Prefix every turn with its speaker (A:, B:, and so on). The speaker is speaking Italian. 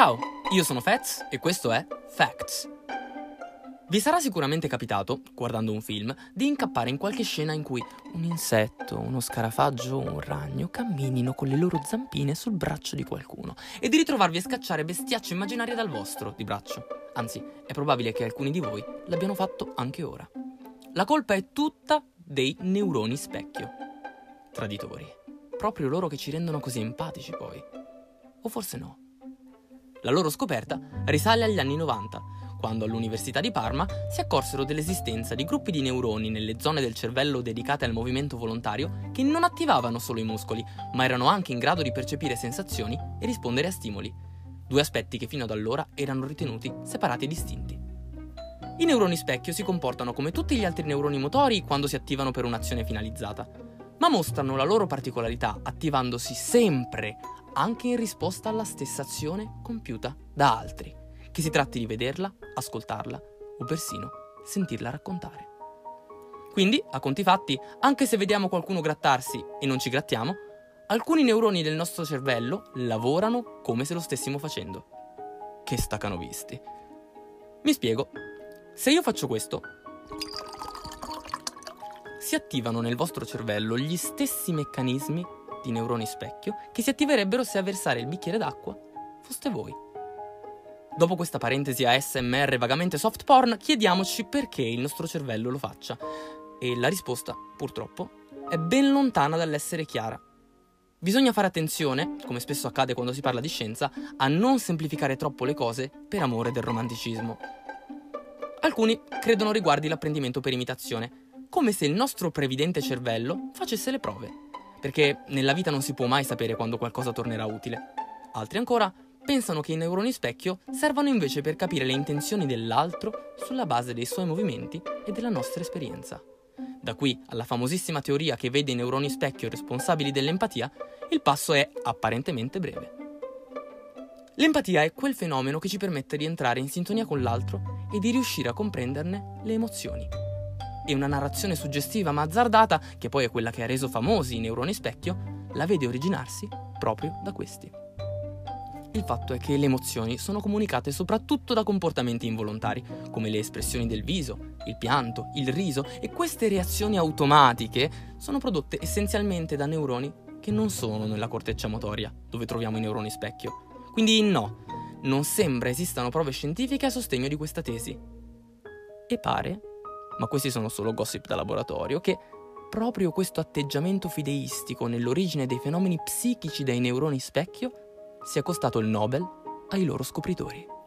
A: Ciao, io sono Fats e questo è Facts. Vi sarà sicuramente capitato, guardando un film, di incappare in qualche scena in cui un insetto, uno scarafaggio o un ragno camminino con le loro zampine sul braccio di qualcuno e di ritrovarvi a scacciare bestiacce immaginarie dal vostro di braccio. Anzi, è probabile che alcuni di voi l'abbiano fatto anche ora. La colpa è tutta dei neuroni specchio. Traditori. Proprio loro che ci rendono così empatici poi. O forse no. La loro scoperta risale agli anni 90, quando all'Università di Parma si accorsero dell'esistenza di gruppi di neuroni nelle zone del cervello dedicate al movimento volontario che non attivavano solo i muscoli, ma erano anche in grado di percepire sensazioni e rispondere a stimoli. Due aspetti che fino ad allora erano ritenuti separati e distinti. I neuroni specchio si comportano come tutti gli altri neuroni motori quando si attivano per un'azione finalizzata, ma mostrano la loro particolarità attivandosi sempre anche in risposta alla stessa azione compiuta da altri, che si tratti di vederla, ascoltarla o persino sentirla raccontare. Quindi, a conti fatti, anche se vediamo qualcuno grattarsi e non ci grattiamo, alcuni neuroni del nostro cervello lavorano come se lo stessimo facendo. Che staccano visti. Mi spiego. Se io faccio questo, si attivano nel vostro cervello gli stessi meccanismi di neuroni specchio che si attiverebbero se a versare il bicchiere d'acqua foste voi. Dopo questa parentesi ASMR vagamente soft porn, chiediamoci perché il nostro cervello lo faccia. E la risposta, purtroppo, è ben lontana dall'essere chiara. Bisogna fare attenzione, come spesso accade quando si parla di scienza, a non semplificare troppo le cose per amore del romanticismo. Alcuni credono riguardi l'apprendimento per imitazione, come se il nostro previdente cervello facesse le prove perché nella vita non si può mai sapere quando qualcosa tornerà utile. Altri ancora pensano che i neuroni specchio servano invece per capire le intenzioni dell'altro sulla base dei suoi movimenti e della nostra esperienza. Da qui alla famosissima teoria che vede i neuroni specchio responsabili dell'empatia, il passo è apparentemente breve. L'empatia è quel fenomeno che ci permette di entrare in sintonia con l'altro e di riuscire a comprenderne le emozioni e una narrazione suggestiva ma azzardata, che poi è quella che ha reso famosi i neuroni specchio, la vede originarsi proprio da questi. Il fatto è che le emozioni sono comunicate soprattutto da comportamenti involontari, come le espressioni del viso, il pianto, il riso, e queste reazioni automatiche sono prodotte essenzialmente da neuroni che non sono nella corteccia motoria, dove troviamo i neuroni specchio. Quindi no, non sembra esistano prove scientifiche a sostegno di questa tesi. E pare ma questi sono solo gossip da laboratorio, che proprio questo atteggiamento fideistico nell'origine dei fenomeni psichici dei neuroni specchio sia costato il Nobel ai loro scopritori.